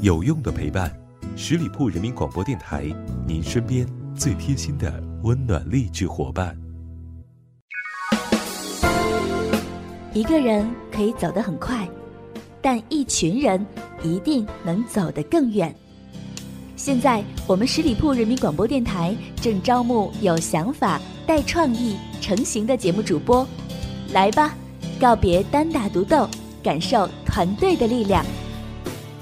有用的陪伴，十里铺人民广播电台，您身边最贴心的温暖励志伙伴。一个人可以走得很快，但一群人一定能走得更远。现在，我们十里铺人民广播电台正招募有想法、带创意、成型的节目主播，来吧，告别单打独斗，感受团队的力量。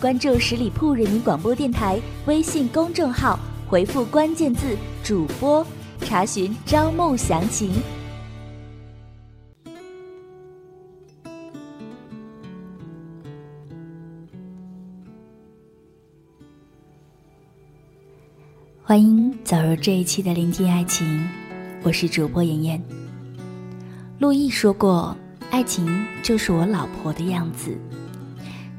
关注十里铺人民广播电台微信公众号，回复关键字“主播”，查询招募详情。欢迎走入这一期的聆听爱情，我是主播妍妍。陆毅说过：“爱情就是我老婆的样子。”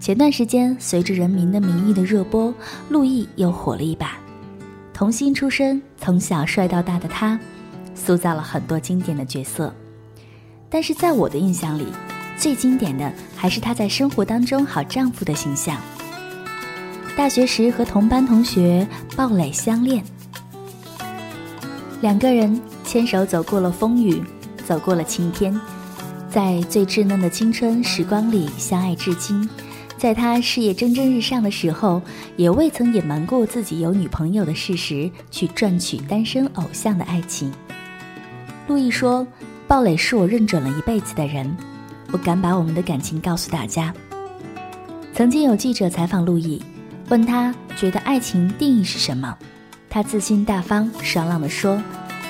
前段时间，随着《人民的名义》的热播，陆毅又火了一把。童星出身，从小帅到大的他，塑造了很多经典的角色。但是在我的印象里，最经典的还是他在生活当中好丈夫的形象。大学时和同班同学鲍蕾相恋，两个人牵手走过了风雨，走过了晴天，在最稚嫩的青春时光里相爱至今。在他事业蒸蒸日上的时候，也未曾隐瞒过自己有女朋友的事实，去赚取单身偶像的爱情。陆毅说：“鲍蕾是我认准了一辈子的人，我敢把我们的感情告诉大家。”曾经有记者采访陆毅，问他觉得爱情定义是什么，他自信大方、爽朗地说：“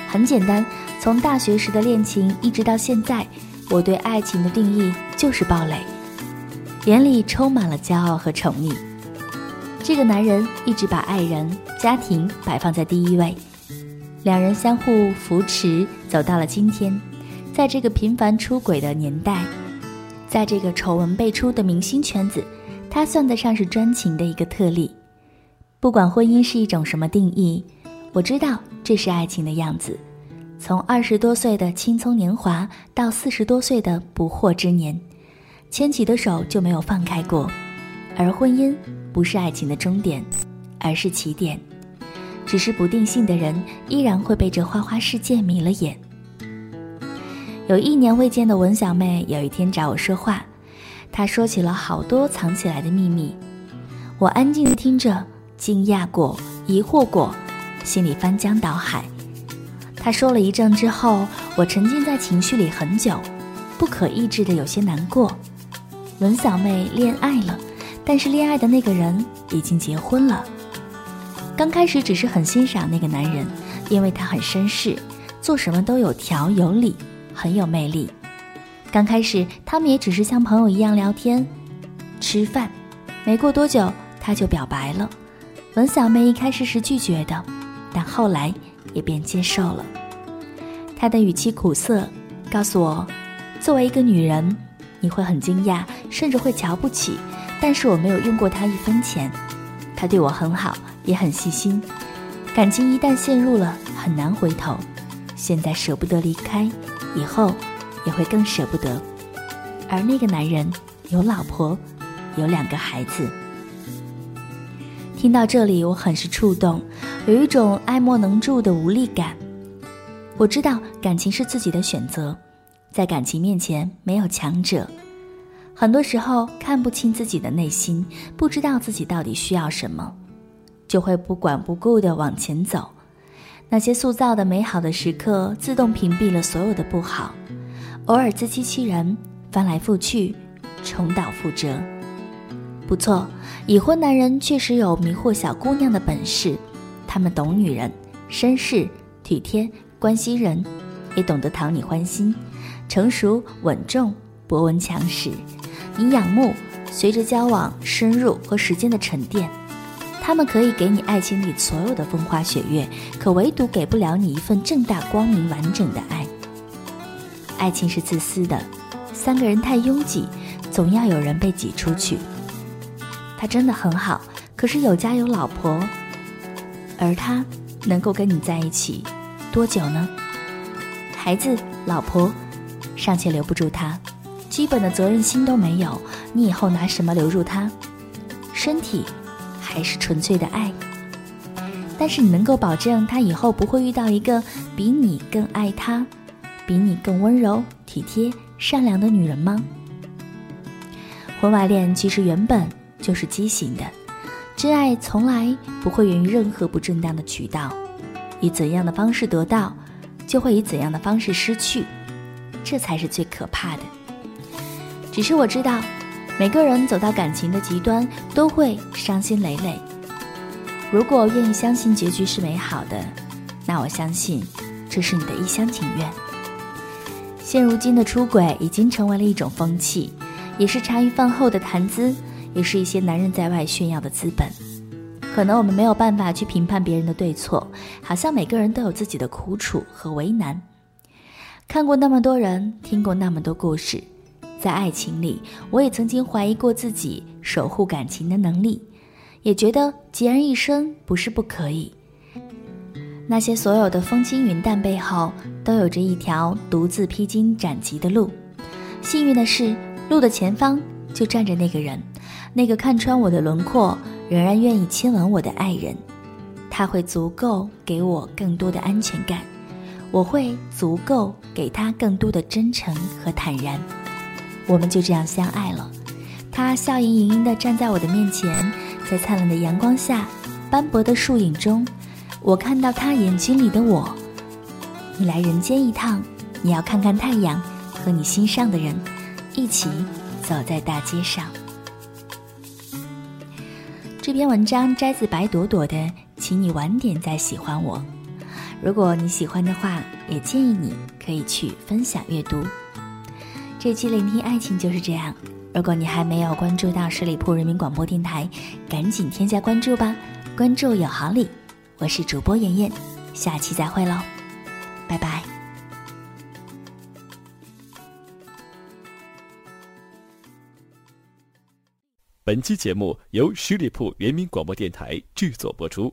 很简单，从大学时的恋情一直到现在，我对爱情的定义就是鲍蕾。”眼里充满了骄傲和宠溺。这个男人一直把爱人、家庭摆放在第一位，两人相互扶持，走到了今天。在这个频繁出轨的年代，在这个丑闻辈出的明星圈子，他算得上是专情的一个特例。不管婚姻是一种什么定义，我知道这是爱情的样子。从二十多岁的青葱年华到四十多岁的不惑之年。牵起的手就没有放开过，而婚姻不是爱情的终点，而是起点。只是不定性的人依然会被这花花世界迷了眼。有一年未见的文小妹有一天找我说话，她说起了好多藏起来的秘密。我安静的听着，惊讶过，疑惑过，心里翻江倒海。她说了一阵之后，我沉浸在情绪里很久，不可抑制的有些难过。文小妹恋爱了，但是恋爱的那个人已经结婚了。刚开始只是很欣赏那个男人，因为他很绅士，做什么都有条有理，很有魅力。刚开始他们也只是像朋友一样聊天、吃饭。没过多久，他就表白了。文小妹一开始是拒绝的，但后来也便接受了。他的语气苦涩，告诉我，作为一个女人。你会很惊讶，甚至会瞧不起，但是我没有用过他一分钱，他对我很好，也很细心。感情一旦陷入了，很难回头。现在舍不得离开，以后也会更舍不得。而那个男人有老婆，有两个孩子。听到这里，我很是触动，有一种爱莫能助的无力感。我知道感情是自己的选择。在感情面前没有强者，很多时候看不清自己的内心，不知道自己到底需要什么，就会不管不顾的往前走。那些塑造的美好的时刻，自动屏蔽了所有的不好。偶尔自欺欺人，翻来覆去，重蹈覆辙。不错，已婚男人确实有迷惑小姑娘的本事，他们懂女人，绅士、体贴、关心人，也懂得讨你欢心。成熟稳重，博闻强识，你仰慕。随着交往深入和时间的沉淀，他们可以给你爱情里所有的风花雪月，可唯独给不了你一份正大光明完整的爱。爱情是自私的，三个人太拥挤，总要有人被挤出去。他真的很好，可是有家有老婆，而他能够跟你在一起多久呢？孩子，老婆。尚且留不住他，基本的责任心都没有，你以后拿什么留住他？身体还是纯粹的爱？但是你能够保证他以后不会遇到一个比你更爱他、比你更温柔、体贴、善良的女人吗？婚外恋其实原本就是畸形的，真爱从来不会源于任何不正当的渠道，以怎样的方式得到，就会以怎样的方式失去，这才是最可怕的。只是我知道，每个人走到感情的极端都会伤心累累。如果愿意相信结局是美好的，那我相信这是你的一厢情愿。现如今的出轨已经成为了一种风气，也是茶余饭后的谈资，也是一些男人在外炫耀的资本。可能我们没有办法去评判别人的对错，好像每个人都有自己的苦楚和为难。看过那么多人，听过那么多故事，在爱情里，我也曾经怀疑过自己守护感情的能力。也觉得孑然一身不是不可以。那些所有的风轻云淡背后，都有着一条独自披荆斩棘的路。幸运的是，路的前方就站着那个人，那个看穿我的轮廓，仍然愿意亲吻我的爱人。他会足够给我更多的安全感，我会足够给他更多的真诚和坦然。我们就这样相爱了。他笑盈盈地站在我的面前。在灿烂的阳光下，斑驳的树影中，我看到他眼睛里的我。你来人间一趟，你要看看太阳和你心上的人，一起走在大街上。这篇文章摘自白朵朵的，请你晚点再喜欢我。如果你喜欢的话，也建议你可以去分享阅读。这期聆听爱情就是这样。如果你还没有关注到十里铺人民广播电台，赶紧添加关注吧！关注有好礼，我是主播妍妍，下期再会喽，拜拜。本期节目由十里铺人民广播电台制作播出。